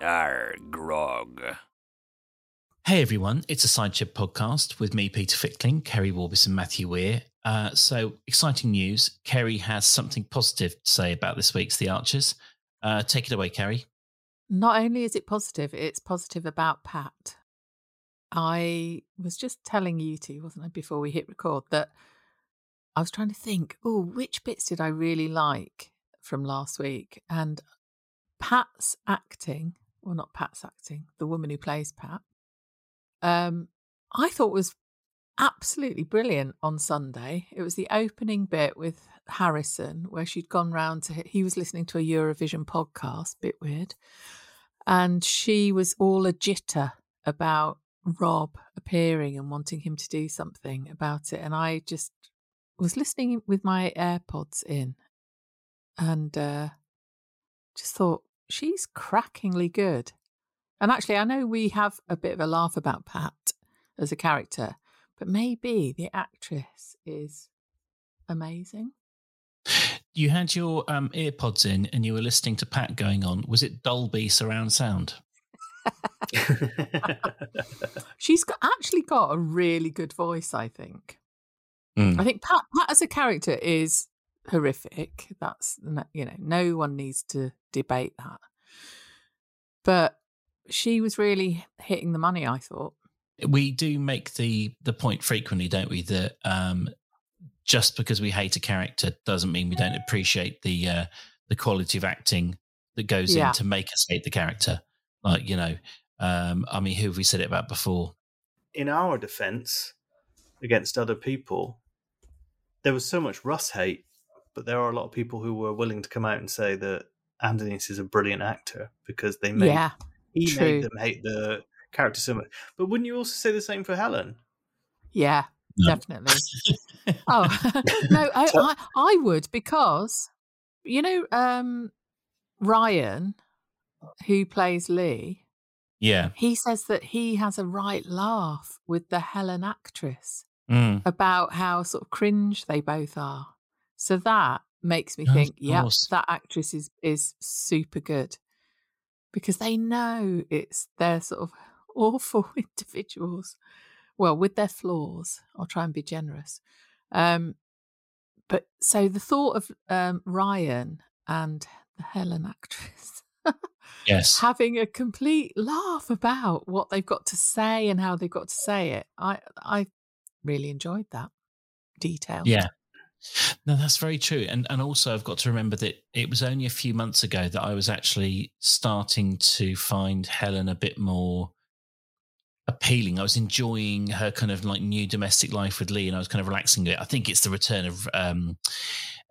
Arr, grog. Hey everyone, it's a Cider Shed podcast with me, Peter Fickling, Keri Warbis, and Matthew Weir. Uh, so, exciting news. Keri has something positive to say about this week's The Archers. Uh, take it away, Keri. Not only is it positive, it's positive about Pat. I was just telling you two, wasn't I, before we hit record, that I was trying to think, oh, which bits did I really like from last week? And Pat's acting, well, not Pat's acting, the woman who plays Pat, um, I thought was absolutely brilliant on Sunday. It was the opening bit with Harrison where she'd gone round to he was listening to a Eurovision podcast, bit weird, and she was all a jitter about Rob appearing and wanting him to do something about it, and I just was listening with my AirPods in, and uh, just thought she's crackingly good. And actually, I know we have a bit of a laugh about Pat as a character, but maybe the actress is amazing. You had your um, earpods in and you were listening to Pat going on. Was it Dolby surround sound? She's got, actually got a really good voice, I think. Mm. I think Pat, Pat as a character is horrific. That's, you know, no one needs to debate that. But she was really hitting the money, I thought. We do make the the point frequently, don't we, that um, just because we hate a character doesn't mean we don't appreciate the uh, the quality of acting that goes Yeah. in to make us hate the character. Like, you know, um, I mean, who have we said it about before? in our defense against other people, there was so much Russ hate, but there are a lot of people who were willing to come out and say that Andonis is a brilliant actor because they made yeah, he true. made them hate the character so much. But wouldn't you also say the same for Helen? yeah, No. definitely. Oh no, I, I I would because you know um Ryan, who plays Lee, yeah. he says that he has a right laugh with the Helen actress Mm. about how sort of cringe they both are. So that makes me think, yeah, that actress is is super good because they know it's they're sort of awful individuals. Well, with their flaws, I'll try and be generous. Um, but so the thought of um, Ryan and the Helen actress Yes. having a complete laugh about what they've got to say and how they've got to say it. I I really enjoyed that detail. Yeah. No, that's very true. And and also I've got to remember that it was only a few months ago that I was actually starting to find Helen a bit more appealing. I was enjoying her kind of like new domestic life with Lee and I was kind of relaxing a bit. I think it's the return of um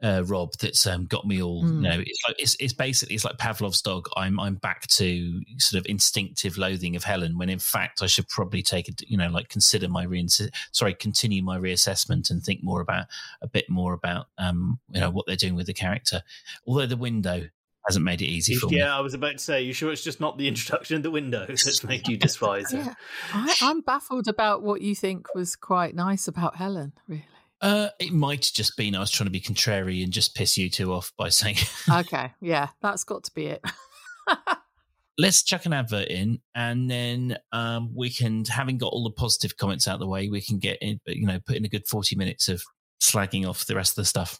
uh, Rob that's um, got me all. You Mm. know, it's like it's, it's basically it's like Pavlov's dog. I'm I'm back to sort of instinctive loathing of Helen when in fact I should probably take it. You know, like consider my re sorry, continue my reassessment and think more about a bit more about um you know what they're doing with the character. Although the window hasn't made it easy for me. Yeah, I was about to say, you sure it's just not the introduction of the window that's made you despise her? Yeah. I, I'm baffled about what you think was quite nice about Helen, really. Uh, it might have just been I was trying to be contrary and just piss you two off by saying Okay, yeah, that's got to be it. let's chuck an advert in and then um, we can having got all the positive comments out of the way we can get in you know put in a good 40 minutes of slagging off the rest of the stuff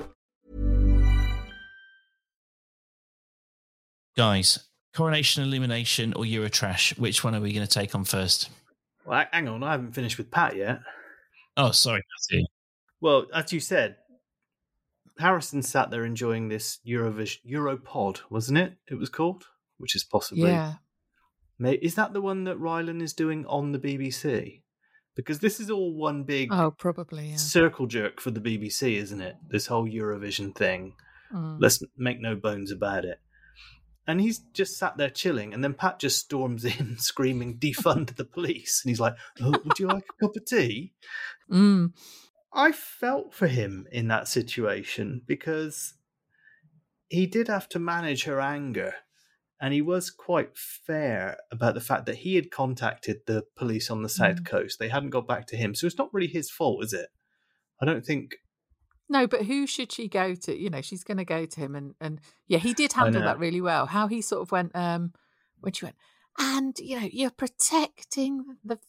Guys, coronation elimination or Eurotrash? Which one are we going to take on first? Well, hang on, I haven't finished with Pat yet. Oh, sorry, Matthew. Well, as you said, Harrison sat there enjoying this Eurovision Europod, wasn't it? It was called, which is possibly. Yeah. Is that the one that Rylan is doing on the BBC? Because this is all one big Oh, probably. Yeah. circle jerk for the BBC, isn't it? This whole Eurovision thing. Mm. Let's make no bones about it. And he's just sat there chilling, and then Pat just storms in screaming, "Defund the police!" And he's like, oh, "Would you like a cup of tea?" Mm. I felt for him in that situation because he did have to manage her anger. And he was quite fair about the fact that he had contacted the police on the south Mm. coast. They hadn't got back to him. So it's not really his fault, is it? I don't think. No, but who should she go to? You know, she's going to go to him, and and yeah, he did handle that really well. How he sort of went, um, when she went, and you know, you're protecting the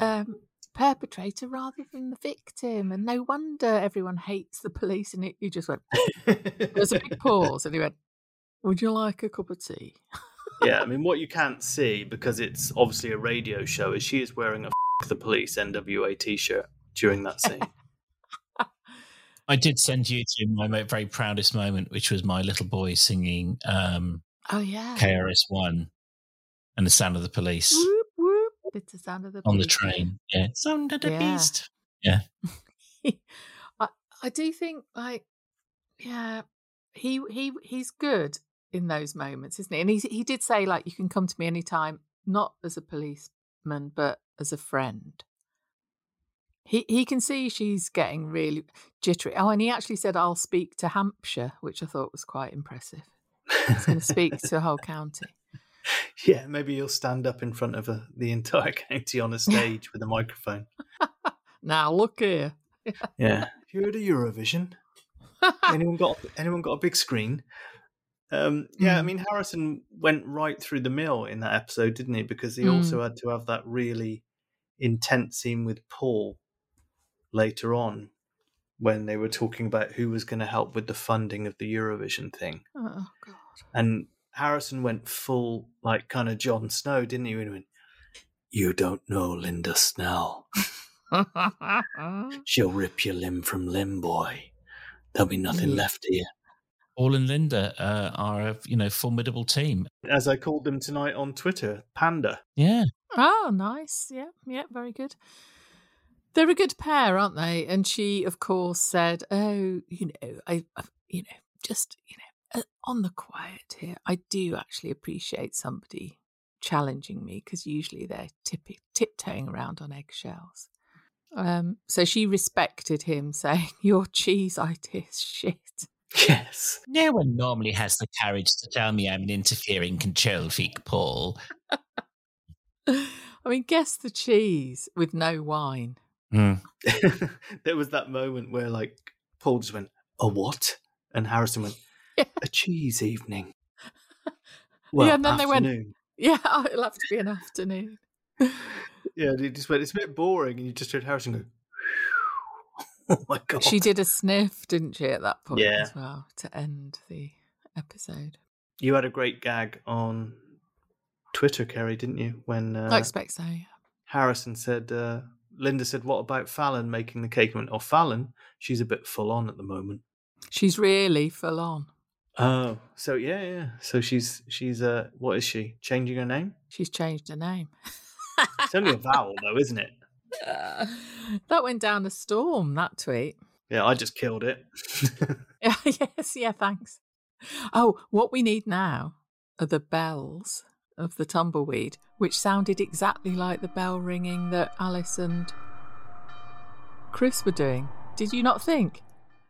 um perpetrator rather than the victim, and no wonder everyone hates the police. And he, he just went, there was a big pause, and he went, "Would you like a cup of tea?" yeah, I mean, what you can't see because it's obviously a radio show is she is wearing a the police NWA t shirt during that scene. I did send you to my very proudest moment, which was my little boy singing um, Oh yeah, KRS One and the sound of the police whoop whoop. It's the sound of the on the train. Yeah, sound of the Yeah. beast. Yeah. I I do think like yeah he he he's good in those moments isn't he and he he did say like you can come to me anytime not as a policeman but as a friend he he can see she's getting really jittery oh and he actually said I'll speak to Hampshire which I thought was quite impressive he's going to speak to a whole county yeah, maybe you'll stand up in front of a, the entire county on a stage with a microphone. now look here Yeah. You heard of Eurovision? anyone got anyone got a big screen? Um, yeah, I Mm. mean Harrison went right through the mill in that episode, didn't he? Because he Mm. also had to have that really intense scene with Paul later on when they were talking about who was going to help with the funding of the Eurovision thing. oh god And Harrison went full like kind of Jon Snow, didn't he? When he went, You don't know Linda Snell. She'll rip your limb from limb, boy. There'll be nothing Yeah. left of you. Paul and Linda uh, are a you know formidable team. As I called them tonight on Twitter, Panda. Yeah, Oh, nice. Yeah, yeah, very good. They're a good pair, aren't they? And she, of course, said, "Oh, you know, I, I you know, just you know, uh, on the quiet here. I do actually appreciate somebody challenging me because usually they're tippy, tiptoeing around on eggshells." Um, so she respected him, saying, "Your cheese idea's shit." Yes. no one normally has the courage to tell me I'm an interfering control freak, Paul. I mean, guess the cheese with no wine. there was that moment where like Paul just went, A what? And Harrison went, Yeah. A cheese evening. Yeah, and then they went- afternoon. Yeah, it'll have to be an afternoon. Yeah, he just went, It's a bit boring. And you just heard Harrison go, Oh my God. She did a sniff, didn't she, at that point Yeah. as well to end the episode? You had a great gag on Twitter, Keri, didn't you? When uh, I expect so. yeah. Harrison said, uh, Linda said, What about Fallon making the cake? He went, Oh, Fallon, she's a bit full on at the moment. She's really full on. Oh, so yeah, yeah. So she's she's uh, what is she changing her name? She's changed her name. It's only a vowel though, isn't it? that went down a storm, that tweet. Yeah, I just killed it. Yes, yeah, thanks. Oh, what we need now are the bells of the tumbleweed, which sounded exactly like the bell ringing that Alice and Chris were doing. Did you not think?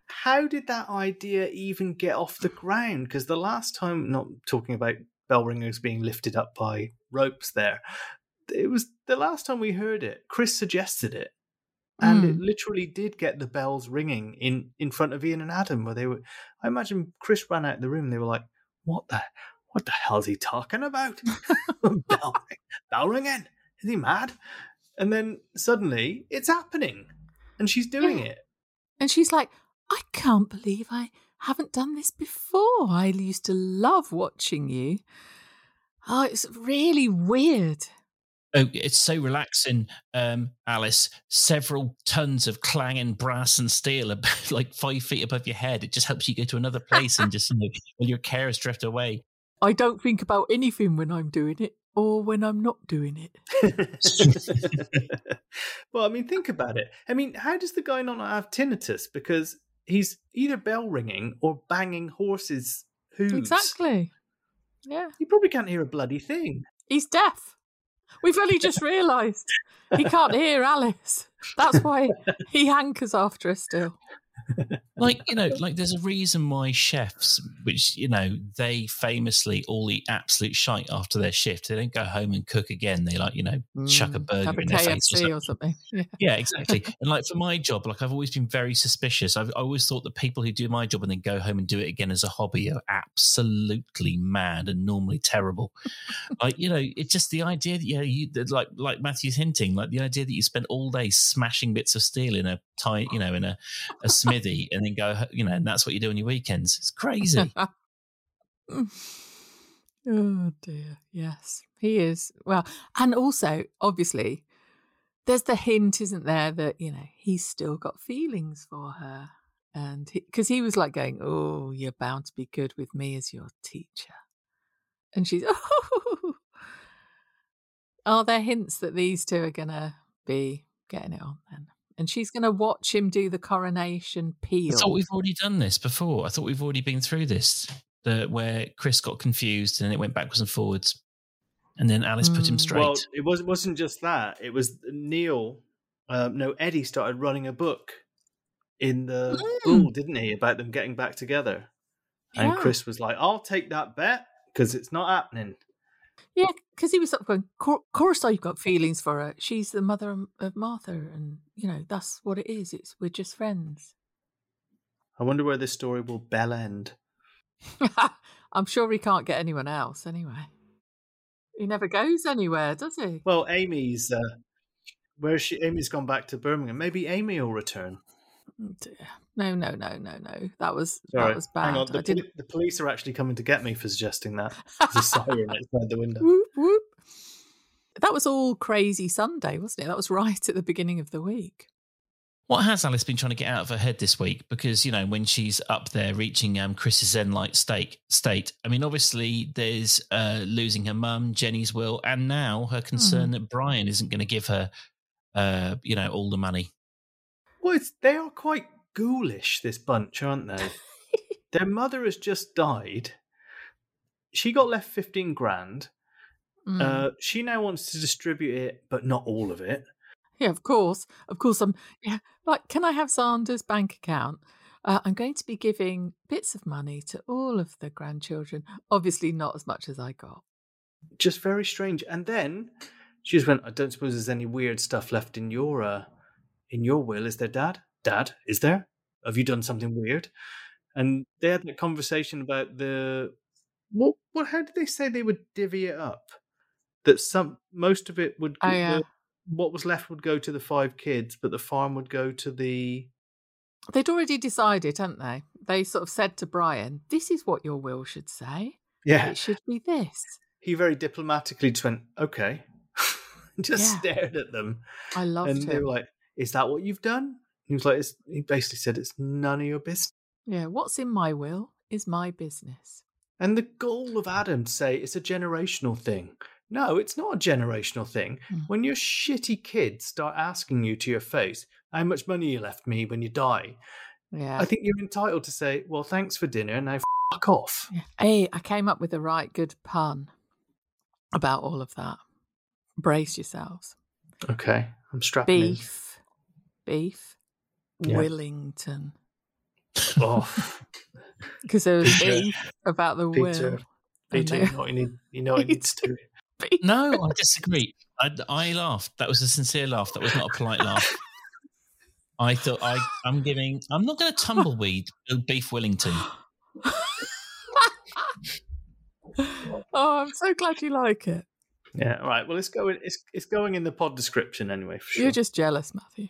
How did that idea even get off the ground? Because the last time, not talking about bell ringers being lifted up by ropes, there, it was the last time we heard it. Chris suggested it, and it Mm. literally did get the bells ringing in in front of Ian and Adam, where they were. I imagine Chris ran out of the room. They were like, "What the, what the hell's he talking about? bell, ring- bell ringing? Is he mad?" And then suddenly, it's happening, and she's doing Yeah. it. And she's like, I can't believe I haven't done this before. I used to love watching you. Oh, it's really weird. Oh, it's so relaxing, um, Alice. Several tons of clanging brass and steel, ab- like five feet above your head. It just helps you go to another place and just you know, while your cares drift away. I don't think about anything when I'm doing it or when I'm not doing it. well, I mean, think about it. I mean, how does the guy not have tinnitus? Because he's either bell ringing or banging horses' hooves. Exactly. Yeah. You probably can't hear a bloody thing. He's deaf. We've only just realised he can't hear Alice. That's why he hankers after her still. Like you know like there's a reason why chefs which you know they famously all eat absolute shite after their shift. They don't go home and cook again. They like you know chuck a Mm, burger a in their face KFC or something. Yeah. yeah exactly. And like for my job like i've always been very suspicious. I've I always thought that people who do my job and then go home and do it again as a hobby are absolutely mad and normally terrible. Like you know it's just the idea that you know you like like matthew's hinting like the idea that you spend all day smashing bits of steel in a tie you know in a, a smithy and then go you know and that's what you do on your weekends it's crazy oh dear. Yes, he is. Well, and also, obviously, there's the hint, isn't there, that, you know, he's still got feelings for her. And because he, was like going, Oh, you're bound to be good with me as your teacher. And she's, Oh, are there hints that these two are going to be getting it on then? And she's going to watch him do the coronation peal. I thought we've already done this before. I thought we've already been through this, the, where Chris got confused and it went backwards and forwards, and then Alice put him Mm. straight. Well, it was, wasn't just that. It was Neil. Um, no, Eddie started running a book in the Mm. school, didn't he, about them getting back together? And Chris was like, "I'll take that bet because it's not happening." Yeah, because he was sort of going, "Of course I've got feelings for her. She's the mother of- Martha, and, you know, that's what it is. It's We're just friends. I wonder where this story will bell end. I'm sure he can't get anyone else anyway. He never goes anywhere, does he? Well, Amy's uh, where she? Amy's gone back to Birmingham. Maybe Amy will return. Oh, dear. No, no, no, no, no. That was Sorry, that was bad. hang on. I The, didn't. poli- the police are actually coming to get me for suggesting that. There's a siren outside the window. Whoop, whoop. That was all crazy Sunday, wasn't it? That was right at the beginning of the week. What has Alice been trying to get out of her head this week? Because you know when she's up there reaching um, Chris's Zen-like state, state. I mean, obviously there's uh, losing her mum, Jenny's will, and now her concern that Brian isn't going to give her, uh, you know, all the money. Well, it's, they are quite ghoulish, this bunch, aren't they? Their mother has just died. She got left 15 grand. Mm. Uh, she now wants to distribute it, but not all of it. Yeah, of course. Of course, I'm. Yeah, like, can I have Xander's bank account? Uh, I'm going to be giving bits of money to all of the grandchildren. Obviously, not as much as I got. Just very strange. And then she just went, I don't suppose there's any weird stuff left in your uh, in your will, is there, Dad? Dad, is there? Have you done something weird? And they had that conversation about the what what how did they say they would divvy it up? That some most of it would Oh, the- yeah. what was left would go to the five kids, but the farm would go to the They'd already decided, hadn't they? They sort of said to Brian, "This is what your will should say. Yeah. It should be this." He very diplomatically just went, Okay. just Yeah. stared at them. I loved and they were like, Is that what you've done? He was like, it's, he basically said it's none of your business. Yeah, what's in my will is my business. And the goal of Adam to say it's a generational thing. No, it's not a generational thing. Hmm. When your shitty kids start asking you to your face, how much money you left me when you die, Yeah. I think you're entitled to say, well, thanks for dinner, now fuck off. Yeah. Hey, I came up with a right good pun about all of that. Brace yourselves. Okay, I'm strapping in. Beef. Beef. Yeah. Willington. Oh, Because there was Peter. beef about the Peter, will. Peter, you know what you need, you know what you to do. No, I disagree. I, I laughed. That was a sincere laugh. That was not a polite laugh. I thought I, I'm giving. I'm not going to tumbleweed beef Willington. oh, I'm so glad you like it. Yeah, right. Well, it's going. It's it's going in the pod description anyway. For sure. You're just jealous, Matthew.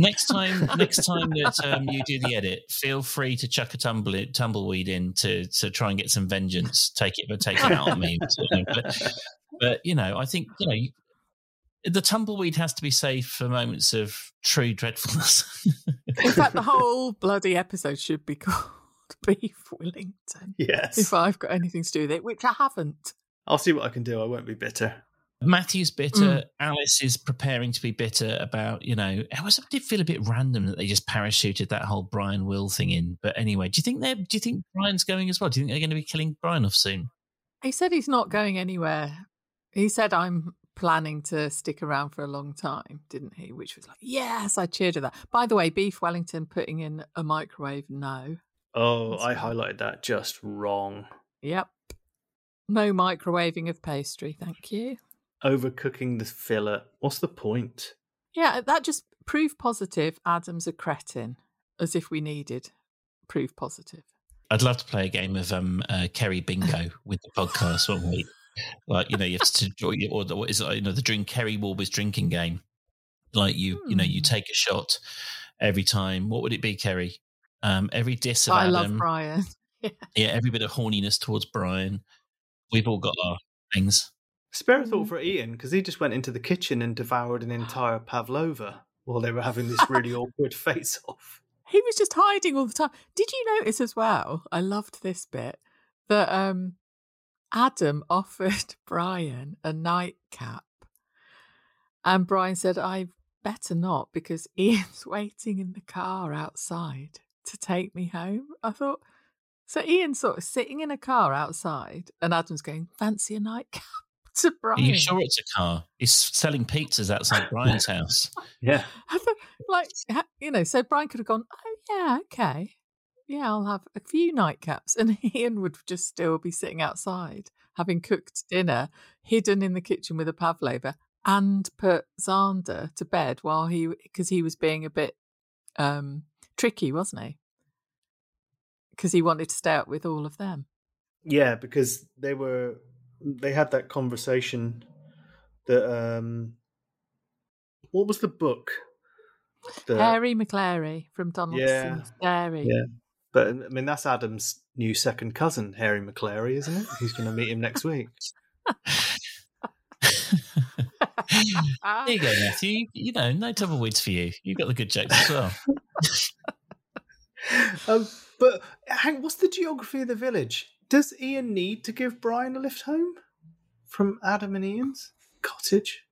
Next time, next time that um, you do the edit, feel free to chuck a tumble tumbleweed in to to try and get some vengeance. Take it, but take it out on me. But, but you know, I think you know you, the tumbleweed has to be saved for moments of true dreadfulness. In fact, the whole bloody episode should be called Beef Wellington. Yes. If I've got anything to do with it, which I haven't. I'll see what I can do. I won't be bitter. Matthew's bitter. Mm. Alice is preparing to be bitter about, you know, it was it did feel a bit random that they just parachuted that whole Brian Will thing in. But anyway, do you think they're do you think Brian's going as well? Do you think they're going to be killing Brian off soon? He said he's not going anywhere. He said, I'm planning to stick around for a long time, didn't he? Which was like, yes, I cheered at that. By the way, Beef Wellington putting in a microwave, no. Oh, That's I fine. highlighted that just wrong. Yep. No microwaving of pastry, thank you. Overcooking the fillet. What's the point? Yeah, that just proof positive Adam's a cretin, as if we needed proof positive. I'd love to play a game of um uh, Keri Bingo with the podcast one week. Like you know, you have to draw or the, what is it, you know the drink Keri Warbur's drinking game. Like you, you know, you Hmm. take a shot every time. What would it be, Keri? Um, every diss of I Adam. love Brian. Yeah, every bit of horniness towards Brian. We've all got our things. Spare a Mm. thought for Ian because he just went into the kitchen and devoured an entire pavlova while they were having this really awkward face off. He was just hiding all the time. Did you notice as well? I loved this bit that um Adam offered Brian a nightcap. And Brian said, I better not because Ian's waiting in the car outside to take me home. I thought, so Ian's sort of sitting in a car outside and Adam's going, fancy a nightcap to Are you sure it's a car? He's selling pizzas outside Brian's house. Yeah. Like, you know, so Brian could have gone, oh, yeah, okay. Yeah, I'll have a few nightcaps. And Ian would just still be sitting outside, having cooked dinner, hidden in the kitchen with a pavlova, and put Xander to bed while he, because he was being a bit um, tricky, wasn't he? Because he wanted to stay up with all of them. Yeah, because they were they had that conversation that um what was the book? The- Hairy Maclary from Donaldson's Dairy. Yeah. But I mean that's Adam's new second cousin, Hairy Maclary, isn't it? He's gonna meet him next week. there you go, Matthew. You, you know, no tumbleweeds for you. You've got the good jokes as well. um, but hang, what's the geography of the village? Does Ian need to give Brian a lift home from Adam and Ian's cottage?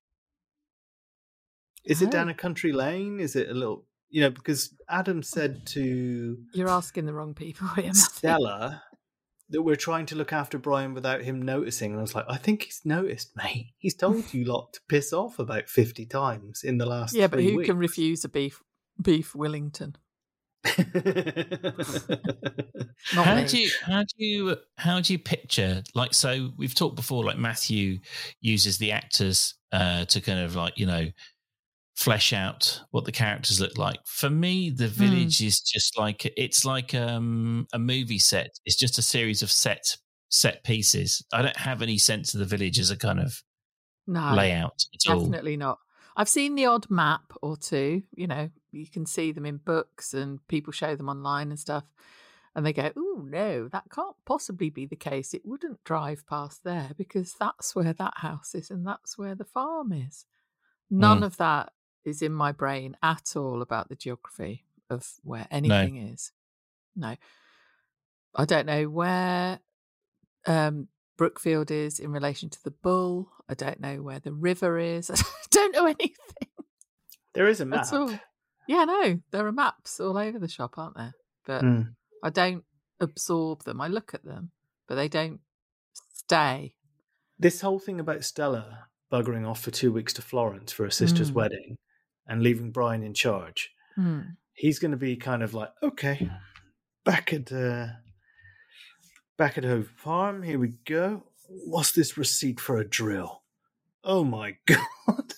Is it down a country lane? Is it a little, you know, because Adam said to You're asking the wrong people here, Matthew. Stella that we're trying to look after Brian without him noticing. And I was like, I think he's noticed, mate. He's told you lot to piss off about 50 times in the last Yeah, but three who can refuse a beef beef Wellington? How do you how do you how do you picture like so we've talked before like matthew uses the actors uh to kind of like you know flesh out what the characters look like. For me the village is just like it's like um a movie set. It's just a series of set set pieces. I don't have any sense of the village as a kind of no, layout at all. definitely not. I've seen the odd map or two. You know, you can see them in books and people show them online and stuff. And they go, oh, no, that can't possibly be the case. It wouldn't drive past there because that's where that house is and that's where the farm is. None Mm. of that is in my brain at all about the geography of where anything is. No. I don't know where um, Brookfield is in relation to the bull. I don't know where the river is. I don't know anything there is a map. Yeah, no, there are maps all over the shop, aren't there? But Hmm. I don't absorb them. I look at them, but they don't stay. This whole thing about Stella buggering off for two weeks to Florence for her sister's Mm. wedding and leaving Brian in charge, Hmm. he's going to be kind of like, okay, back at uh, back at Home Farm. Here we go. What's this receipt for a drill? Oh my god!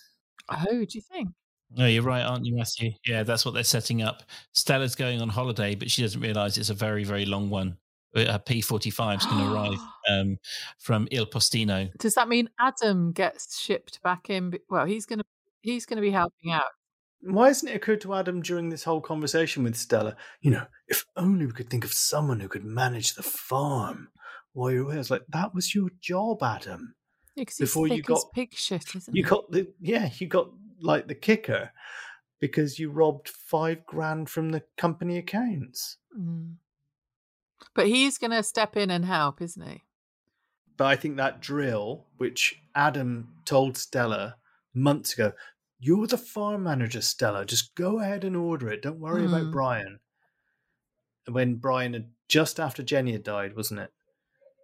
Oh, do you think? No you're right aren't you matthew yeah that's what they're setting up stella's going on holiday but she doesn't realize it's a very very long one a p45 is going to arrive um, from il postino Does that mean Adam gets shipped back in? Well, he's gonna he's gonna be helping out. Why hasn't it occurred to Adam during this whole conversation with Stella? You know, if only we could think of someone who could manage the farm while you're away. I was like, that was your job, Adam. Yeah, 'cause he's Before you thick as got- pig shit, isn't it? You he? got the yeah, you got like the kicker because you robbed five grand from the company accounts. Mm. But he's going to step in and help, isn't he? But I think that drill, which Adam told Stella months ago, you're the farm manager, Stella. Just go ahead and order it. Don't worry about Mm. Brian. When Brian had just after Jenny had died, wasn't it?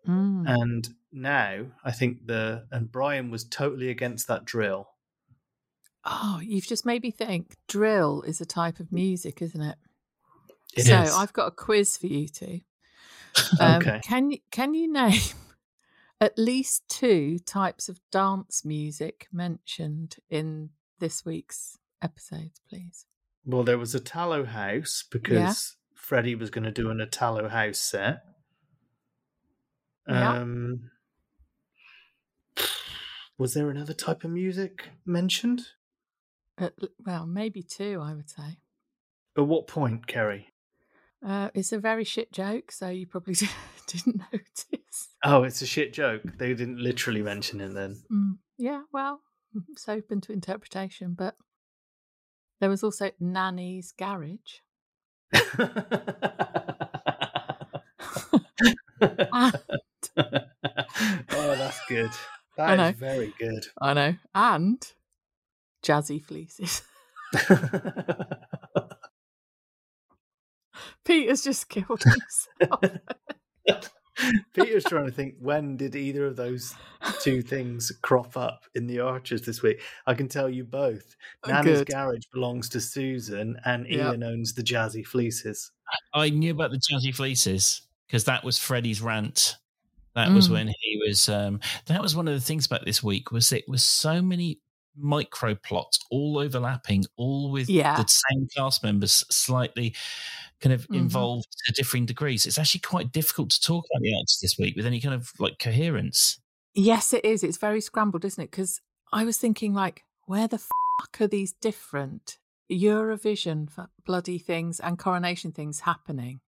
Mm. And now I think the and Brian was totally against that drill. Oh, you've just made me think. Drill is a type of music, isn't it? It so is. I've got a quiz for you two. Um, Okay. Can you can you name at least two types of dance music mentioned in this week's episodes, please? Well, there was Italo House because Freddie was going to do an Italo House set. Yeah. Um, was there another type of music mentioned? At, well, maybe two, I would say. At what point, Keri? Uh, it's a very shit joke, so you probably didn't notice. Oh, it's a shit joke. They didn't literally mention it then. Mm, yeah, well, it's open to interpretation, but there was also Nanny's Garage. And- oh, that's good. That know. very good. I know. And Jazzy Fleeces. Peter's just killed himself. Peter's trying to think when did either of those two things crop up in the Archers this week? I can tell you both. Oh, Nana's good. garage belongs to Susan, and Yeah. Ian owns the Jazzy Fleeces. I knew about the Jazzy Fleeces because that was Freddie's rant. That was Mm. when he was. Um, that was one of the things about this week was it was so many micro plots all overlapping, all with Yeah. the same cast members, slightly kind of Mhm. involved to differing degrees. It's actually quite difficult to talk about the arts this week with any kind of like coherence. yes, it is. It's very scrambled, isn't it? Because I was thinking, like, where the fuck are these different Eurovision bloody things and coronation things happening?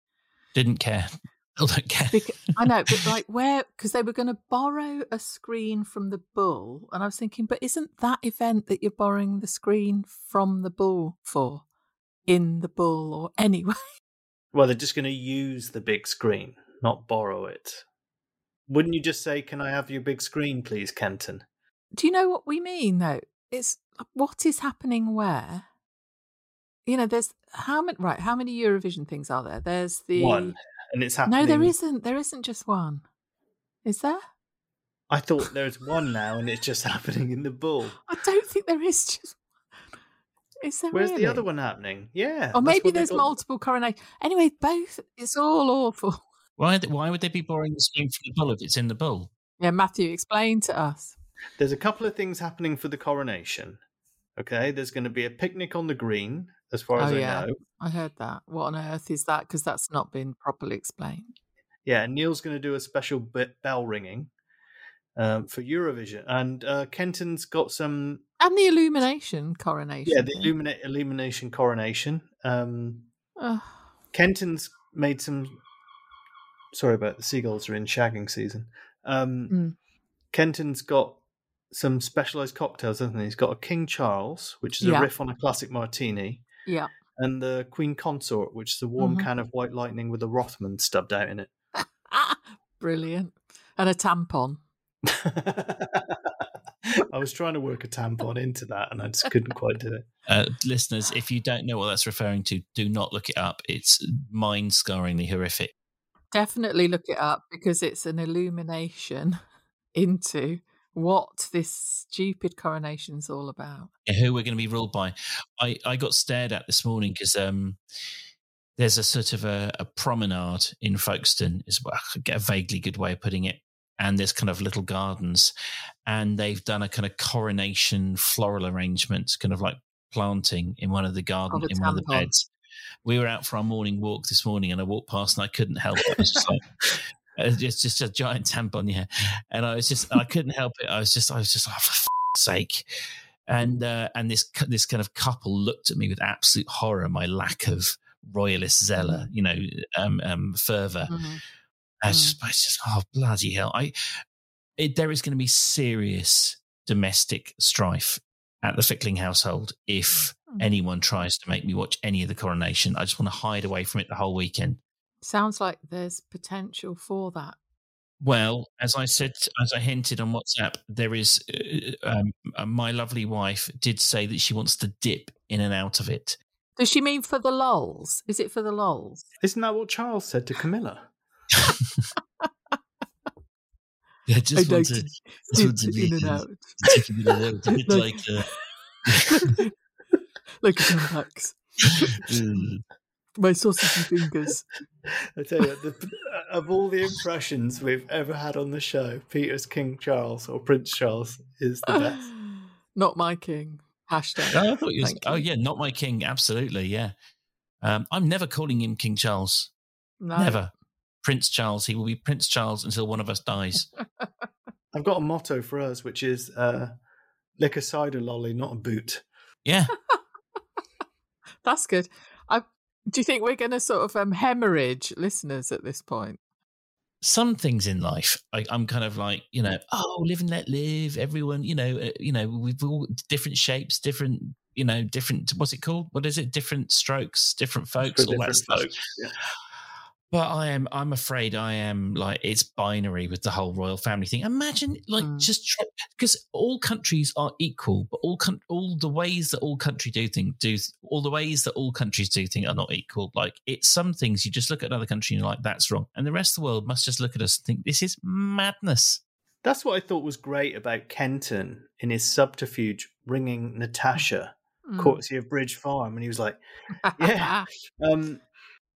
Didn't care. Still don't care. Because, I know, but like where? Because they were going to borrow a screen from the Bull, and I was thinking, but isn't that event that you're borrowing the screen from the Bull for in the Bull or anyway? Well, they're just going to use the big screen, not borrow it. Wouldn't you just say, "Can I have your big screen, please, Kenton"? Do you know what we mean though? It's what is happening where? You know, there's how many right? How many Eurovision things are there? There's the One, and it's happening. No, there isn't. There isn't just one. Is there? I thought there's one now, and it's just happening in the Bull. I don't think there is just. Is there? Where's the other one happening? Yeah. Or maybe what they there's got- multiple coronation. Anyway, both. It's all awful. Why? Why would they be borrowing the screen from the bull if it's in the bull? Yeah, Matthew, explain to us. There's a couple of things happening for the coronation. Okay, there's going to be a picnic on the green, as far as oh I yeah, know. I heard that. What on earth is that? Because that's not been properly explained. Yeah, Neil's going to do a special bell ringing um, for Eurovision, and uh, Kenton's got some. And the illumination coronation. Yeah, the thing. illuminate illumination coronation. Um. Kenton's made some. Sorry about the seagulls are in shagging season. Um, Mm. Kenton's got some specialized cocktails, hasn't he? He's got a King Charles, which is Yeah. a riff on a classic martini, yeah. and the Queen Consort, which is a warm Mhm. can of white lightning with a Rothman stubbed out in it. Brilliant. And a tampon. I was trying to work a tampon into that, and I just couldn't quite do it. Uh, listeners, if you don't know what that's referring to, do not look it up. It's mind scarringly horrific. Definitely look it up because it's an illumination into what this stupid coronation's all about. Yeah, who we're going to be ruled by. I, I got stared at this morning because um, there's a sort of a, a promenade in Folkestone, is get a vaguely good way of putting it. And there's kind of little gardens, and they've done a kind of coronation floral arrangement, kind of like planting in one of the garden in one of the beds. We were out for our morning walk this morning, and I walked past, and I couldn't help it. I was just it's just, just a giant tampon, yeah. And I was just, I couldn't help it. I was just, I was just, oh, for f- sake. and uh, and this this kind of couple looked at me with absolute horror, my lack of royalist zealor, you know, um, um, fervor. Mhm. I was just, I was just, oh bloody hell! I it, there is going to be serious domestic strife at the Fickling household if Mm. anyone tries to make me watch any of the coronation. I just want to hide away from it the whole weekend. Sounds like there's potential for that. Well, as I said, as I hinted on WhatsApp, there is uh, um, uh, my lovely wife did say that she wants to dip in and out of it. Does she mean for the lols? Is it for the lols? Isn't that what Charles said to Camilla? Yeah, just I want to, to just want to dip be in and out. dip out, a bit like. Like- Uh, like a tampax. mm. My sausage fingers. I tell you, the, of all the impressions we've ever had on the show, Peter's King Charles or Prince Charles is the best. Not my king. Hashtag. Oh, I thought you was, Thank oh you. yeah, not my king. Absolutely, yeah. Um, I'm never calling him King Charles. No. Never. Prince Charles. He will be Prince Charles until one of us dies. I've got a motto for us, which is uh, lick a cider lolly, not a boot. Yeah. That's good. I, do you think we're going to sort of um, hemorrhage listeners at this point? Some things in life, I, I'm kind of like, you know, oh, live and let live. Everyone, you know, uh, you know, we've all different shapes, different, you know, different. What's it called? What is it? Different strokes, different folks, all that stuff. folks, yeah. But I am, I'm afraid I am like it's binary with the whole royal family thing. Imagine like Mm. just because all countries are equal, but all coun- all the ways that all country do things do all the ways that all countries do things are not equal. Like it's some things you just look at another country and you're like that's wrong, and the rest of the world must just look at us and think this is madness. That's what I thought was great about Kenton in his subterfuge ringing Natasha, Mm. courtesy of Bridge Farm. And he was like, Yeah. um,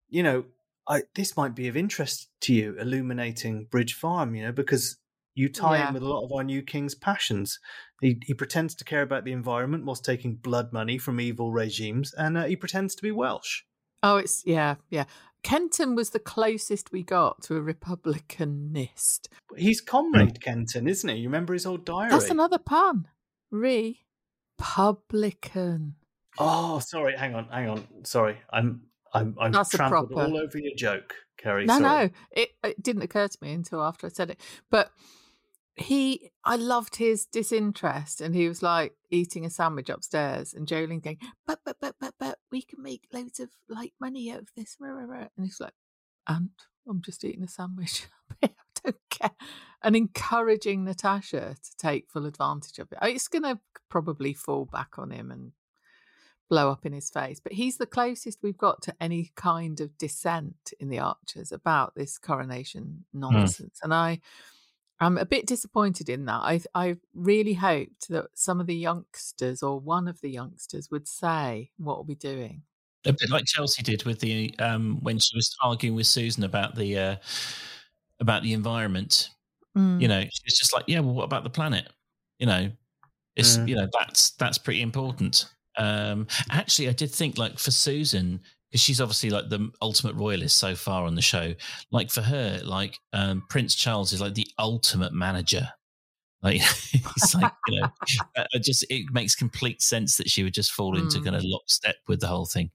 you know, I, this might be of interest to you, illuminating Bridge Farm, you know, because you tie Yeah. in with a lot of our new king's passions. He, he pretends to care about the environment whilst taking blood money from evil regimes, and uh, he pretends to be Welsh. Oh, it's yeah, yeah. Kenton was the closest we got to a Republicanist. He's comrade Kenton, isn't he? You remember his old diary? That's another pun. Republican. Oh, sorry. Hang on, hang on. Sorry, I'm I'm I'm That's a trampled proper- all over your joke, Keri. No, sorry. no, it, it didn't occur to me until after I said it. But he, I loved his disinterest, and he was like eating a sandwich upstairs, and Jolene going, "But, but, but, but, but, we can make loads of like money out of this." rah, rah, rah." And he's like, "And I'm just eating a sandwich. I don't care." And encouraging Natasha to take full advantage of it. It's going to probably fall back on him and blow up in his face. But he's the closest we've got to any kind of dissent in the Archers about this coronation nonsense. And I I'm a bit disappointed in that. I I really hoped that some of the youngsters or one of the youngsters would say, What are we doing? A bit like Chelsea did with the um, when she was arguing with Susan about the uh, about the environment. Mm. You know, it's just like, yeah, well, what about the planet? You know, it's Mm. you know that's that's pretty important. Um, actually, I did think like for Susan because she's obviously like the ultimate royalist so far on the show. Like for her, like um, Prince Charles is like the ultimate manager. Like it's like you know, uh, it just it makes complete sense that she would just fall into Mm. kind of lockstep with the whole thing.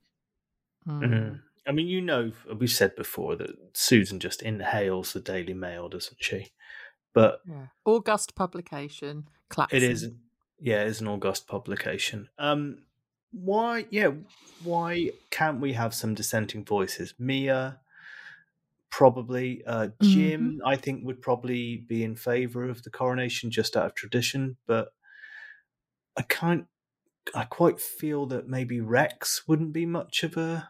Mm. I mean, you know, we've said before that Susan just inhales the Daily Mail, doesn't she? But Yeah. August publication. Claxon. it is, yeah, it's an August publication. Um, why, yeah, why can't we have some dissenting voices? Mia, probably. Uh, Jim, I think, would probably be in favour of the coronation just out of tradition, but I can't. I quite feel that maybe Rex wouldn't be much of a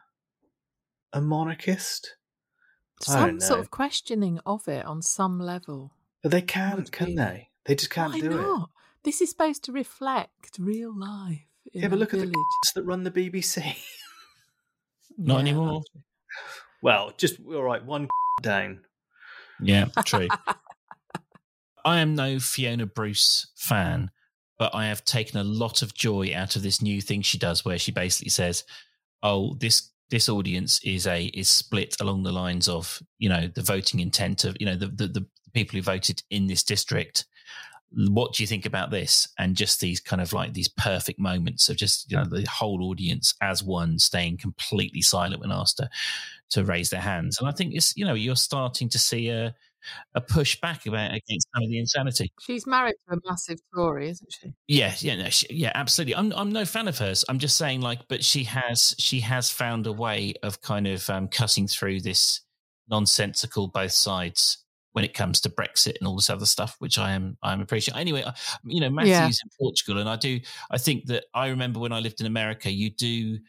a monarchist. Some sort of questioning of it on some level. But they can't, can be. they? They just can't Why do it. This is supposed to reflect real life. In Yeah, but a look at the village. that run the BBC. Not Yeah, anymore. well, just all right, one down. Yeah, true. I am no Fiona Bruce fan, but I have taken a lot of joy out of this new thing she does, where she basically says, "Oh, this this audience is a is split along the lines of you know the voting intent of you know the the, the people who voted in this district." What do you think about this? And just these kind of like these perfect moments of just you know the whole audience as one staying completely silent when asked to to raise their hands. And I think it's you know you're starting to see a a pushback about against some of the insanity. She's married to a massive Tory, isn't she? Yeah, yeah, no, she, yeah, absolutely. I'm I'm no fan of hers. I'm just saying, like, but she has she has found a way of kind of um, cutting through this nonsensical both sides when it comes to Brexit and all this other stuff, which I am I'm appreciating. Anyway, I, you know, Matthew's Yeah. in Portugal, and I do I think that I remember when I lived in America, you do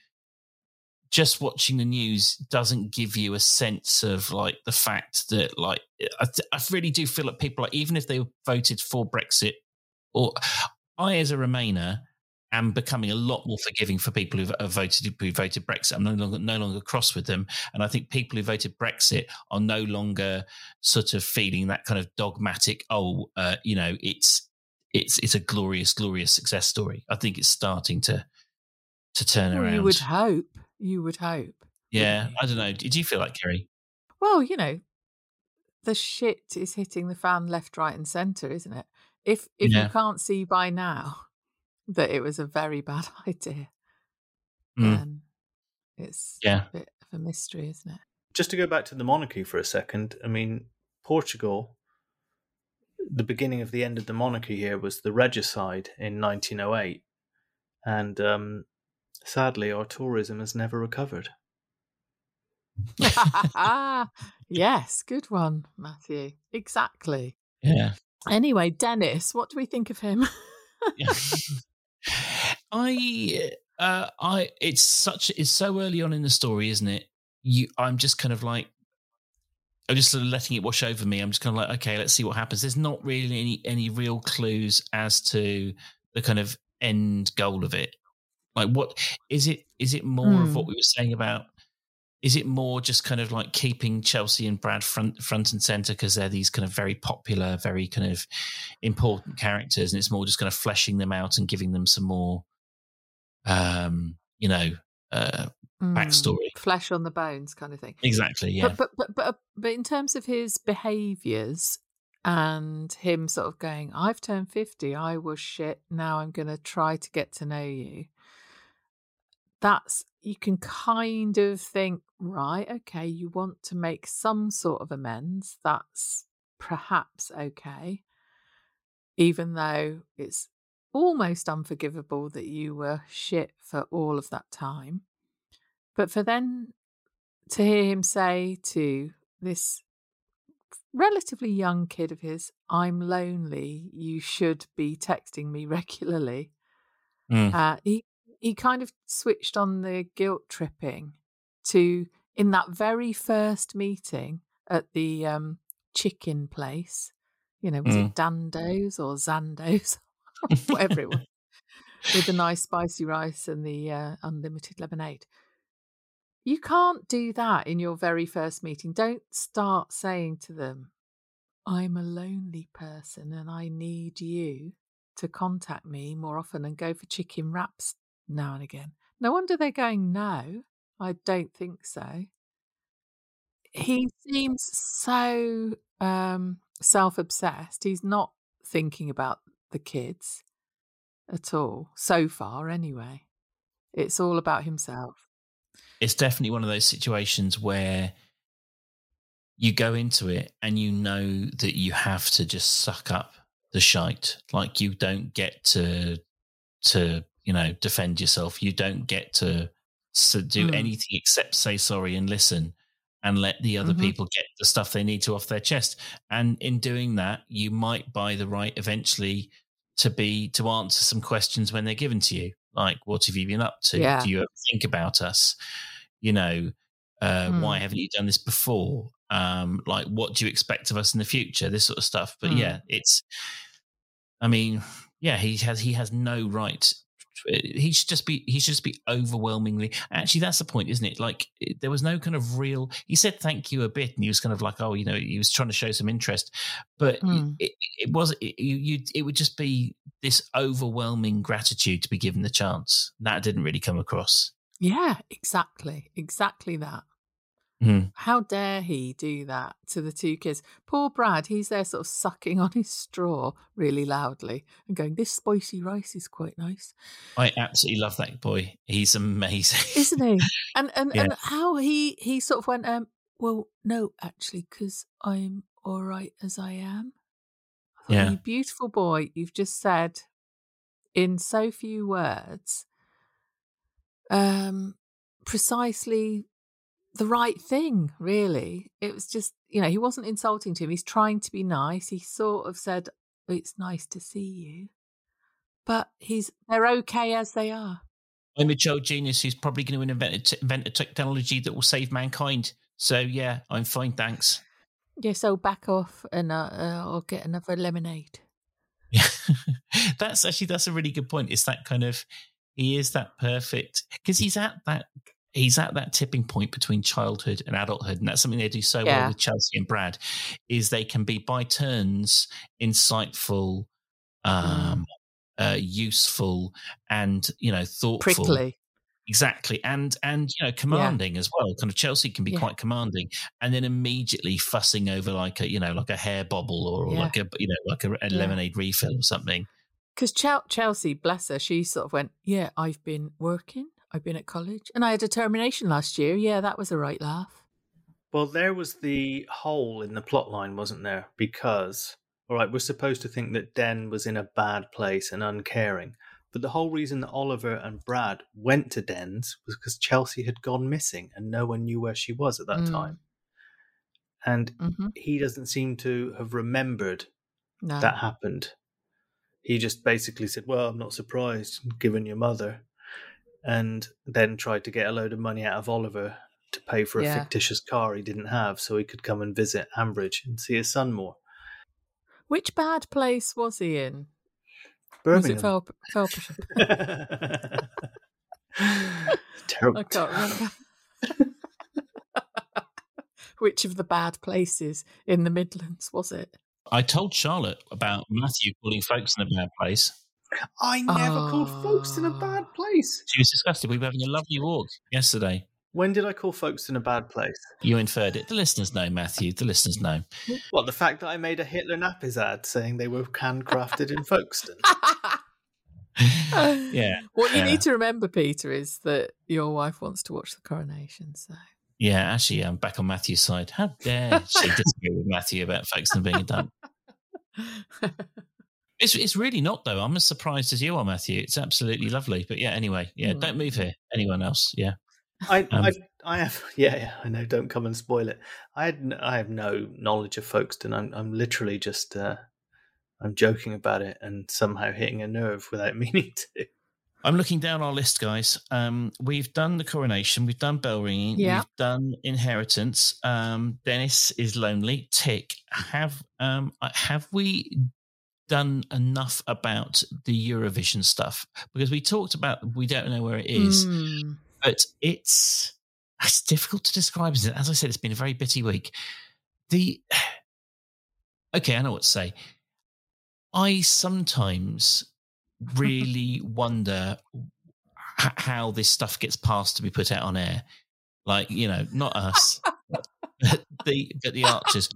just watching the news doesn't give you a sense of like the fact that like I, th- I really do feel that people like even if they voted for Brexit or I as a Remainer am becoming a lot more forgiving for people who have voted who voted Brexit. I'm no longer no longer cross with them, and I think people who voted Brexit are no longer sort of feeling that kind of dogmatic. Oh, uh, you know, it's it's it's a glorious, glorious success story. I think it's starting to to turn Well, around. you would hope. You would hope. yeah, I don't know. Did you feel like Keri? Well, you know, the shit is hitting the fan left, right, and centre, isn't it? If if Yeah. you can't see by now that it was a very bad idea, Mm. then it's Yeah. a bit of a mystery, isn't it? Just to go back to the monarchy for a second, I mean, Portugal, the beginning of the end of the monarchy here was the regicide in 1908. And um, sadly, our tourism has never recovered. yes, good one, Matthew. Exactly. Yeah. Anyway, Dennis, what do we think of him? I uh I it's such it's so early on in the story, isn't it? You I'm just kind of like I'm just sort of letting it wash over me. I'm just kind of like, okay, let's see what happens. There's not really any any real clues as to the kind of end goal of it. Like what is it is it more of Hmm. what we were saying about is it more just kind of like keeping Chelsea and Brad front front and center because they're these kind of very popular, very kind of important characters, and it's more just kind of fleshing them out and giving them some more, um, you know, uh, Mm, backstory. flesh on the bones, kind of thing. Exactly. Yeah. But but but but but in terms of his behaviours and him sort of going, I've turned fifty, I was shit, now I'm gonna try to get to know you. That's you can kind of think, right, okay, you want to make some sort of amends. That's perhaps okay. Even though it's almost unforgivable that you were shit for all of that time. But for then to hear him say to this relatively young kid of his, I'm lonely, you should be texting me regularly. Mm. Uh, he, he kind of switched on the guilt tripping to, in that very first meeting at the um, chicken place, you know, was it Dando's or Zando's? Whatever it was, with the nice spicy rice and the uh, unlimited lemonade. You can't do that in your very first meeting. Don't start saying to them, I'm a lonely person and I need you to contact me more often and go for chicken wraps now and again. No wonder they're going, No, I don't think so. He seems so um, self obsessed. He's not thinking about the kids at all, so far, anyway. It's all about himself. it's definitely one of those situations where you go into it and you know that you have to just suck up the shite. Like you don't get to to you know defend yourself. You don't get to, to do Mm. anything except say sorry and listen and let the other Mhm. people get the stuff they need to off their chest. And in doing that, you might buy the right eventually to be to answer some questions when they're given to you. Like, what have you been up to? Yeah. Do you ever think about us? You know, uh, why Mm. haven't you done this before? Um, like, what do you expect of us in the future? This sort of stuff. But Mm. yeah, it's. I mean, yeah, he has he has no right. He should just be he should just be overwhelmingly. Actually, that's the point, isn't it? Like there was no kind of real. He said thank you a bit, and he was kind of like, oh, you know, he was trying to show some interest, but Mm. it, it was it, you, you. It would just be this overwhelming gratitude to be given the chance. That didn't really come across. Yeah, exactly. Exactly that. Mm. How dare he do that to the two kids? Poor Brad, he's there sort of sucking on his straw really loudly and going, This spicy rice is quite nice. I absolutely love that boy. He's amazing. Isn't he? And and, Yeah. and how he he sort of went, um, well, no, actually, because I'm all right as I am. I thought, Yeah. You beautiful boy, you've just said in so few words um precisely the right thing, really. It was just, you know, he wasn't insulting to him. He's trying to be nice. He sort of said, It's nice to see you. But he's they're okay as they are. I'm a Joe genius who's probably going to invent a, invent a technology that will save mankind. So yeah, I'm fine, thanks. Yeah, so back off and uh, uh, I'll get another lemonade. Yeah, that's actually that's a really good point. It's that kind of he is that perfect because he's at that he's at that tipping point between childhood and adulthood, and that's something they do so Yeah. well with Chelsea and Brad. Is they can be by turns insightful, um, uh, useful, and you know thoughtful. Prickly. Exactly, and and you know commanding as well. Kind of Chelsea can be Yeah. quite commanding, and then immediately fussing over like a you know like a hair bobble or, or Yeah. like a you know like a, a Yeah. lemonade refill or something. Because Chelsea, bless her, she sort of went, Yeah, I've been working. I've been at college. And I had a termination last year. Yeah, that was a right laugh. Well, there was the hole in the plot line, wasn't there? Because, all right, we're supposed to think that Den was in a bad place and uncaring. But the whole reason that Oliver and Brad went to Den's was because Chelsea had gone missing and no one knew where she was at that Mm. time. And hmm he doesn't seem to have remembered No. that happened. He just basically said, Well, I'm not surprised, given your mother. And then tried to get a load of money out of Oliver to pay for a Yeah. fictitious car he didn't have so he could come and visit Ambridge and see his son more. Which bad place was he in? Birmingham. Was it Fel- Felpersham? Terrible. I can't remember. Which of the bad places in the Midlands was it? I told Charlotte about Matthew calling folks in a bad place. I never called Folkestone a Oh. bad place. She was disgusted. We were having a lovely walk yesterday. When did I call Folkestone a bad place? You inferred it. The listeners know, Matthew. The listeners know. What, the fact that I made a Hitler nappies ad saying they were handcrafted in Folkestone? Yeah. What you yeah. need to remember, Peter, is that your wife wants to watch the coronation. So Yeah, actually, I'm back on Matthew's side. How dare she disagree with Matthew about Folkestone being a dump? It's, it's really not, though. I'm as surprised as you are, Matthew. It's absolutely lovely. But yeah, anyway, yeah, Mm. don't move here. Anyone else? Yeah. I, Um, I, I have, yeah, yeah, I know. Don't come and spoil it. I had, I have no knowledge of Folkestone. I'm, I'm literally just, uh, I'm joking about it and somehow hitting a nerve without meaning to. I'm looking down our list, guys. Um, we've done the coronation, we've done bell ringing, Yeah. we've done inheritance. Um, Dennis is lonely. Tick. Have um, have we done enough about the Eurovision stuff? Because we talked about we don't know where it is, Mm. but it's it's difficult to describe. As I said, it's been a very bitty week. The okay, I know what to say. I sometimes really wonder how this stuff gets passed to be put out on air. Like you know, not us, but the but the archers.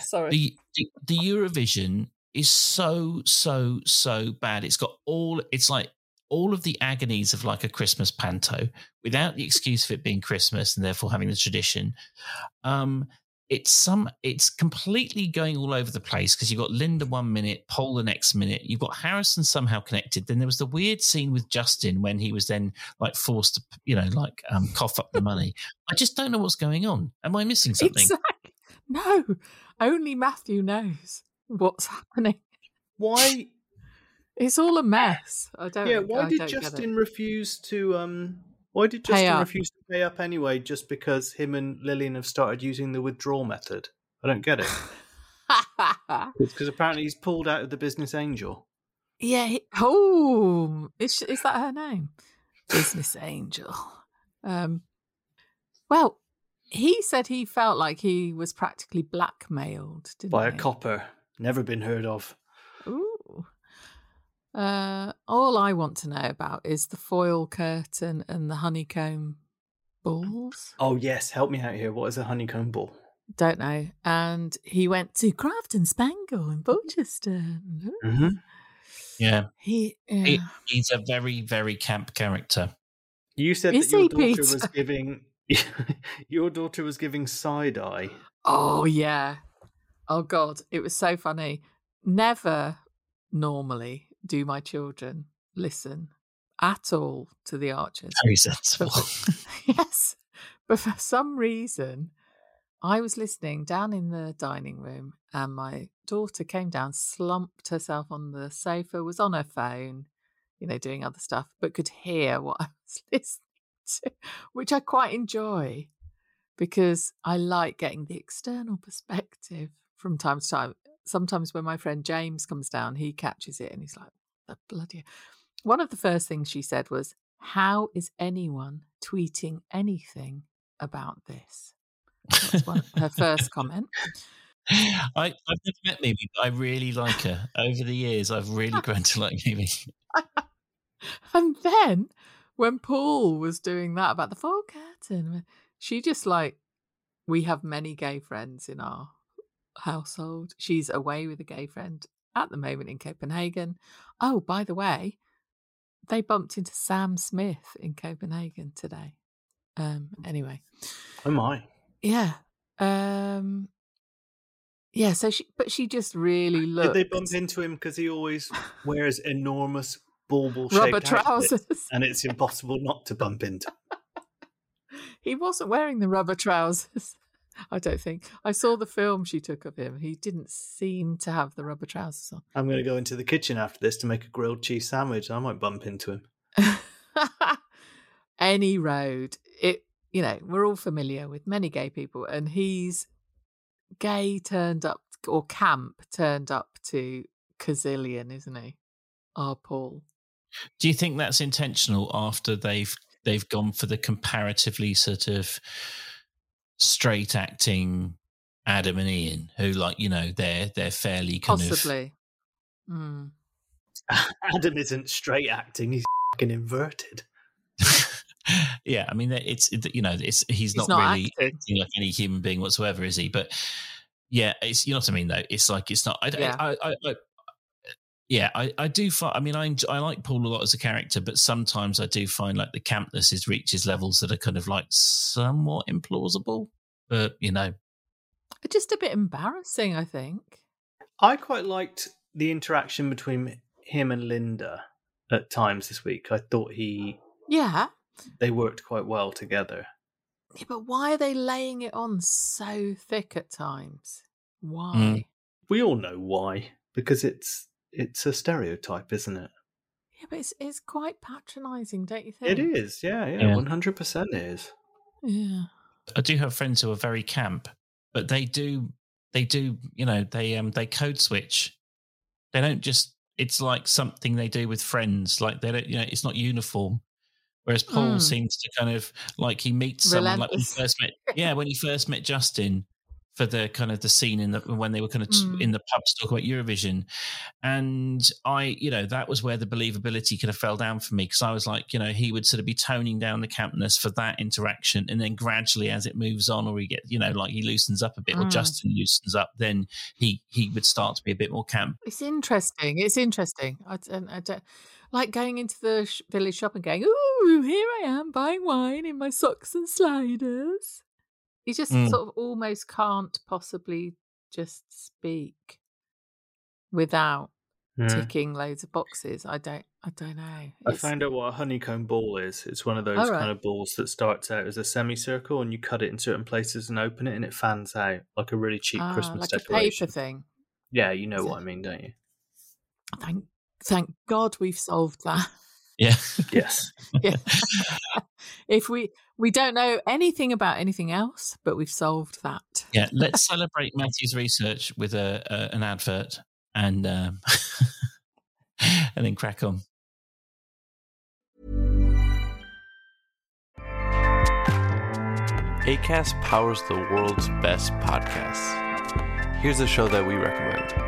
Sorry. the, the the Eurovision is so so so bad. It's got all. It's like all of the agonies of like a Christmas panto, without the excuse of it being Christmas and therefore having the tradition. Um, it's some. It's completely going all over the place because you've got Linda one minute, Paul the next minute. You've got Harrison somehow connected. Then there was the weird scene with Justin when he was then like forced to, you know, like um, cough up the money. I just don't know what's going on. Am I missing something? No, only Matthew knows what's happening. Why? It's all a mess. I don't. yeah. Why I did don't get it. Justin refuse to? Um. Why did Pay Justin up. refuse to pay up anyway? Just because him and Lilian have started using the withdrawal method? I don't get it. Because apparently he's pulled out of the Business Angel. yeah. He, oh, is is that her name? Business Angel. Um. Well, he said he felt like he was practically blackmailed, didn't by a copper. Never been heard of. Ooh. Uh, all I want to know about is the foil curtain and the honeycomb balls. Oh yes, help me out here. What is a honeycomb ball? Don't know. And he went to Craft and Spangle in Borchester. Mm-hmm. Yeah. He, yeah. He, he's a very, very camp character. You said Is that your daughter Peter? was giving your daughter was giving side eye. Oh yeah. Oh god, it was so funny. Never normally do my children listen at all to the Archers. Very sensible. yes. But for some reason, I was listening down in the dining room and my daughter came down, slumped herself on the sofa, was on her phone, you know, doing other stuff, but could hear what I was listening to, which I quite enjoy because I like getting the external perspective from time to time. Sometimes when my friend James comes down, he catches it and he's like, the bloody. One of the first things she said was, How is anyone tweeting anything about this? That was one, her first comment. I, I've never met Mimi, but I really like her. Over the years, I've really grown to like Mimi. And then when Paul was doing that about the full curtain, she just like, we have many gay friends in our household. She's away with a gay friend at the moment in Copenhagen. Oh, by the way, they bumped into Sam Smith in Copenhagen today. Um, anyway, Oh my. yeah. Um, yeah, so she, but she just really Did looked they bump into him because he always wears enormous bauble rubber trousers. and it's impossible not to bump into. He wasn't wearing the rubber trousers. I don't think. I saw the film she took of him. He didn't seem to have the rubber trousers on. I'm going to go into the kitchen after this to make a grilled cheese sandwich. I might bump into him. Any road, it you know, we're all familiar with many gay people, and he's gay turned up or camp turned up to Kazillion, isn't he? Our Paul. Do you think that's intentional after they've they've gone for the comparatively sort of straight acting Adam and Ian, who like you know they're they're fairly kind Possibly. Mm. Adam isn't straight acting; he's fucking inverted. yeah. I mean, it's it, you know it's he's, He's not, not really acting. acting like any human being whatsoever, is he? But yeah, it's you know what I mean though. It's like it's not. I, Yeah. I, I, I yeah, I, I do find. I mean, I enjoy, I like Paul a lot as a character, but sometimes I do find like the campness is reaches levels that are kind of like somewhat implausible. But you know, Just a bit embarrassing, I think. I quite liked the interaction between him and Linda at times this week. I thought he Yeah. they worked quite well together. Yeah, but why are they laying it on so thick at times? Why? Mm. We all know why because it's it's a stereotype, isn't it? Yeah, but it's it's quite patronising, don't you think? It is, yeah, yeah, Yeah. one hundred percent is. Yeah. I do have friends who are very camp, but they do they do you know they um they code switch. They don't just. It's like something they do with friends. Like they don't you know it's not uniform. Whereas Paul Mm. seems to kind of like he meets someone like when he first met yeah when he first met Justin for the kind of the scene in the when they were kind of Mm. in the pubs talking about Eurovision, and I you know that was where the believability kind of fell down for me because I was like you know he would sort of be toning down the campness for that interaction, and then gradually as it moves on or he get you know like he loosens up a bit or Mm. Justin loosens up, then he he would start to be a bit more camp. It's interesting. It's interesting. I don't, I don't like going into the village shop and going, "Ooh, here I am buying wine in my socks and sliders." You just Mm. sort of almost can't possibly just speak without ticking loads of boxes. I don't. I don't know. I found out what a honeycomb ball is. It's one of those right. kind of balls that starts out as a semicircle, and you cut it in certain places and open it, and it fans out like a really cheap ah, Christmas like a decoration. paper thing. Yeah, you know what? I mean, don't you? Thank, thank God we've solved that. Yeah. Yes. yeah. if we we don't know anything about anything else, but we've solved that. Yeah, let's celebrate Matthew's research with a, a an advert and um, and then crack on. ACAST powers the world's best podcasts. Here's a show that we recommend.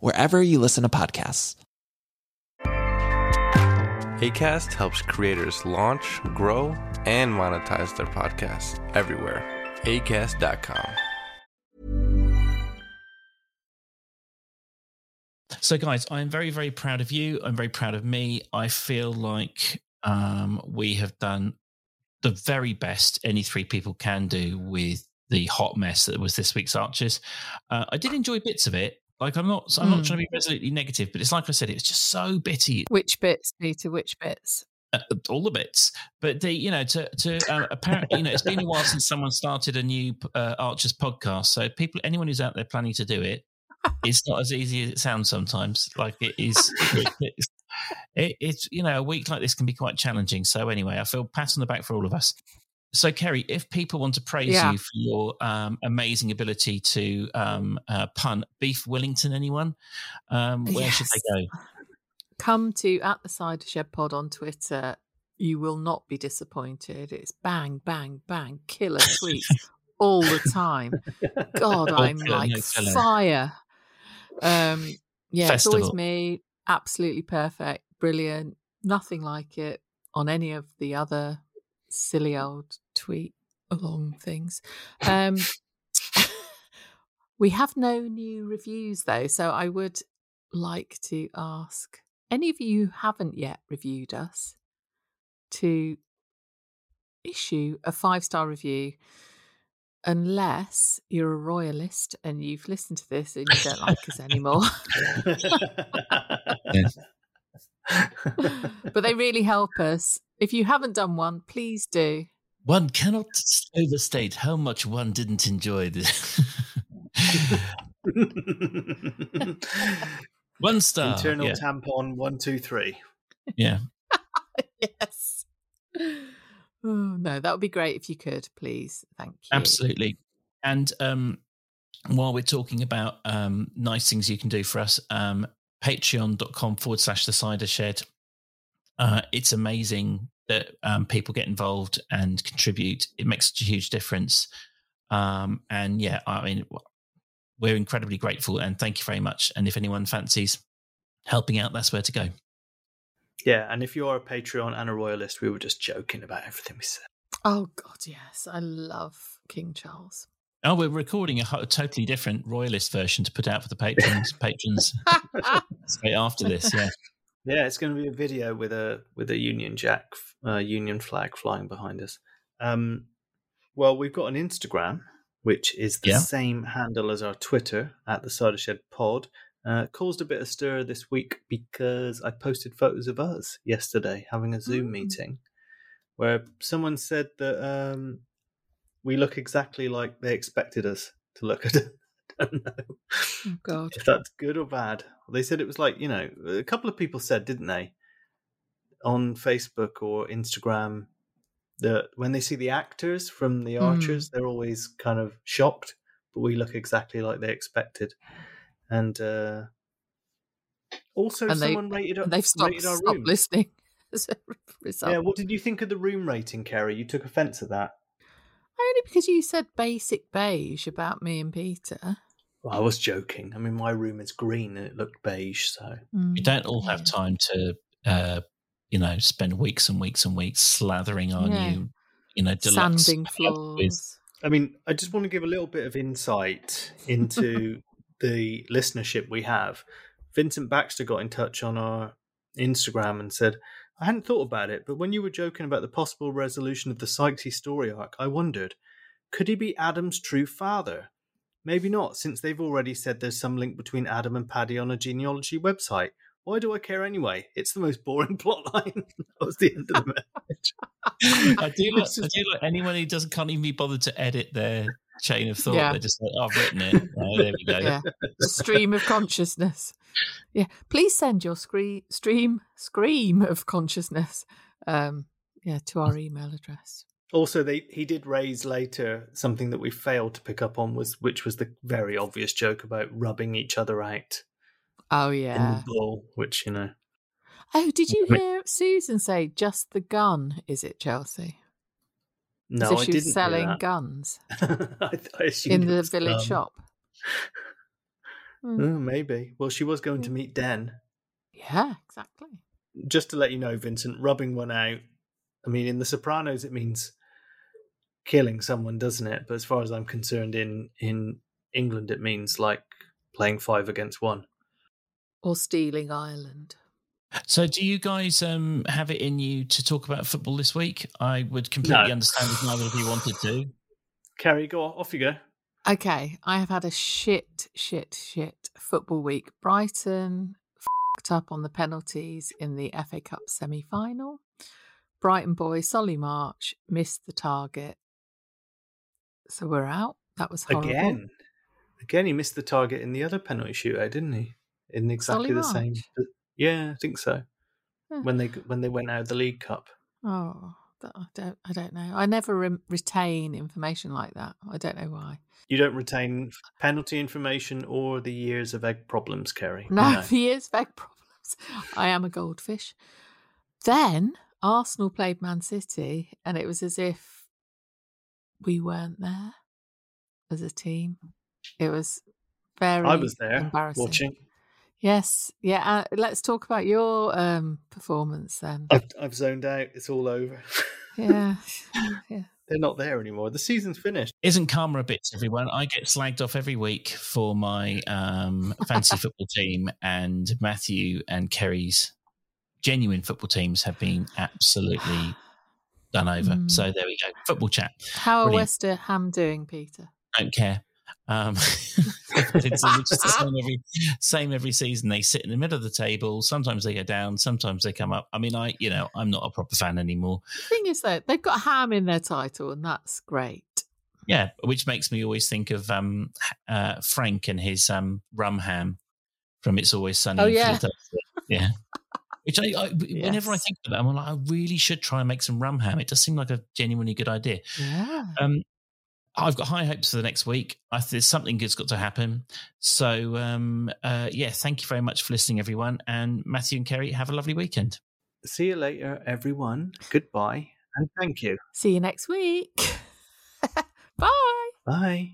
wherever you listen to podcasts. ACAST helps creators launch, grow, and monetize their podcasts everywhere. ACAST.com. So, guys, I'm very, very proud of you. I'm very proud of me. I feel like um, we have done the very best any three people can do with the hot mess that was this week's Archers. Uh, I did enjoy bits of it. Like I'm not, I'm not Mm. trying to be resolutely negative, but it's like I said, it's just so bitty. Which bits, Peter? Which bits? uh, all the bits. But the you know to to uh, apparently you know it's been a while since someone started a new uh, Archers podcast. So people, anyone who's out there planning to do it, it's not as easy as it sounds sometimes. Like it is. It's, it, it's you know a week like this can be quite challenging. So anyway, I feel pat on the back for all of us. So Keri, if people want to praise Yeah. you for your um, amazing ability to um, uh, pun beef Wellington, anyone, um, where should they go? Come to at the Cider Shed Pod on Twitter. You will not be disappointed. It's bang, bang, bang, killer tweets all the time. God, Oh, I'm killer, like no fire. Um, yeah, it's always me. Absolutely perfect, brilliant. Nothing like it on any of the other silly old tweet along things. Um, we have no new reviews though, so I would like to ask any of you who haven't yet reviewed us to issue a five star review unless you're a royalist and you've listened to this and you don't like us anymore. but they really help us. If you haven't done one, please do. One cannot overstate how much one didn't enjoy this. One star. Internal yeah. tampon one two three. yeah. yes. Oh, no, that would be great if you could, please. Thank you. Absolutely. And um, while we're talking about um, nice things you can do for us, um, patreon.com forward slash the cider shed. Uh, it's amazing that um, people get involved and contribute. It makes such a huge difference. Um, and yeah, I mean, we're incredibly grateful and thank you very much. And if anyone fancies helping out, that's where to go. Yeah, and if you are a Patreon and a royalist, we were just joking about everything we said. Oh, God, yes. I love King Charles. Oh, we're recording a, ho- totally different royalist version to put out for the patrons. patrons straight after this, yeah. Yeah, it's going to be a video with a with a Union Jack, uh, Union flag flying behind us. Um, well, we've got an Instagram, which is the Yeah. same handle as our Twitter at the Cider Shed Pod. Uh, caused a bit of stir this week because I posted photos of us yesterday having a Zoom Mm. meeting, where someone said that um, we look exactly like they expected us to look. I don't know Oh, God. if that's good or bad. They said it was like, you know, a couple of people said, didn't they, on Facebook or Instagram, that when they see the actors from the Mm. Archers, they're always kind of shocked, but we look exactly like they expected. And uh, also, And they- someone rated, And they've stopped, rated our stopped room. listening as a result. Yeah, what did you think of the room rating, Keri? You took offence at that. Only because you said basic beige about me and Peter. Well, I was joking. I mean, my room is green and it looked beige, so. We don't all have time to, uh, you know, spend weeks and weeks and weeks slathering our Yeah. new, you know, deluxe Sanding floors. with- I mean, I just want to give a little bit of insight into the listenership we have. Vincent Baxter got in touch on our Instagram and said, I hadn't thought about it, but when you were joking about the possible resolution of the Sykesy story arc, I wondered, could he be Adam's true father? Maybe not, since they've already said there's some link between Adam and Paddy on a genealogy website. Why do I care anyway? It's the most boring plotline. that was the end of the message. I do like, I do like anyone who doesn't can't even be bothered to edit their chain of thought. Yeah. They're just like, "Oh, I've written it. Oh, there we go. Yeah. The stream of consciousness. Yeah. Please send your scree- stream scream of consciousness um yeah to our email address. Also, they he did raise later something that we failed to pick up on was which was the very obvious joke about rubbing each other out Oh in yeah. which you know. Oh, did you hear Susan say just the gun, is it Chelsea? No, As if I didn't was selling guns. I, I in the village um, shop. Oh, maybe. Well, she was going to meet Den. Yeah, exactly. Just to let you know, Vincent, rubbing one out. I mean, in The Sopranos, it means killing someone, doesn't it? But as far as I'm concerned, in in England, it means like playing five against one. Or stealing Ireland. So, do you guys um, have it in you to talk about football this week? I would completely No. understand if neither of you wanted to. Keri, go off you go. Okay, I have had a shit, shit, shit football week. Brighton fucked up on the penalties in the FA Cup semi final. Brighton boy Solly March missed the target. So we're out. That was horrible. Again, again, he missed the target in the other penalty shootout, didn't he? In exactly Solly the same. Yeah, I think so. Huh. When they when they went out of the League Cup. Oh, I don't, I don't know. I never re- retain information like that. I don't know why. You don't retain penalty information or the years of egg problems, Keri. No, the years egg problems. I am a goldfish. Then Arsenal played Man City, and it was as if we weren't there as a team. It was very. I was there embarrassing. watching. Yes, yeah. Uh, let's talk about your um, performance then. I've, I've zoned out. It's all over. Yeah, yeah. They're not there anymore. The season's finished. Isn't karma a bitch, everyone? I get slagged off every week for my um, fantasy football team, and Matthew and Keri's genuine football teams have been absolutely done over. Mm. So there we go. Football chat. How are Brilliant. West Ham doing, Peter? Don't care. Um, it's same every, same every season. They sit in the middle of the table. Sometimes they go down. Sometimes they come up. I mean, I you know I'm not a proper fan anymore. The thing is, though, they've got Ham in their title, and that's great. Yeah, which makes me always think of um, uh, Frank and his um, rum ham from It's Always Sunny. Oh, yeah. Yeah. Which I, I whenever I think about, that, I'm like, I really should try and make some rum ham. It does seem like a genuinely good idea. Yeah. Um, I've got high hopes for the next week. I think there's something good's got to happen. So, um, uh, yeah, thank you very much for listening, everyone. And Matthew and Keri, have a lovely weekend. See you later, everyone. Goodbye and thank you. See you next week. Bye. Bye.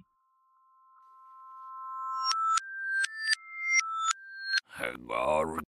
Hagar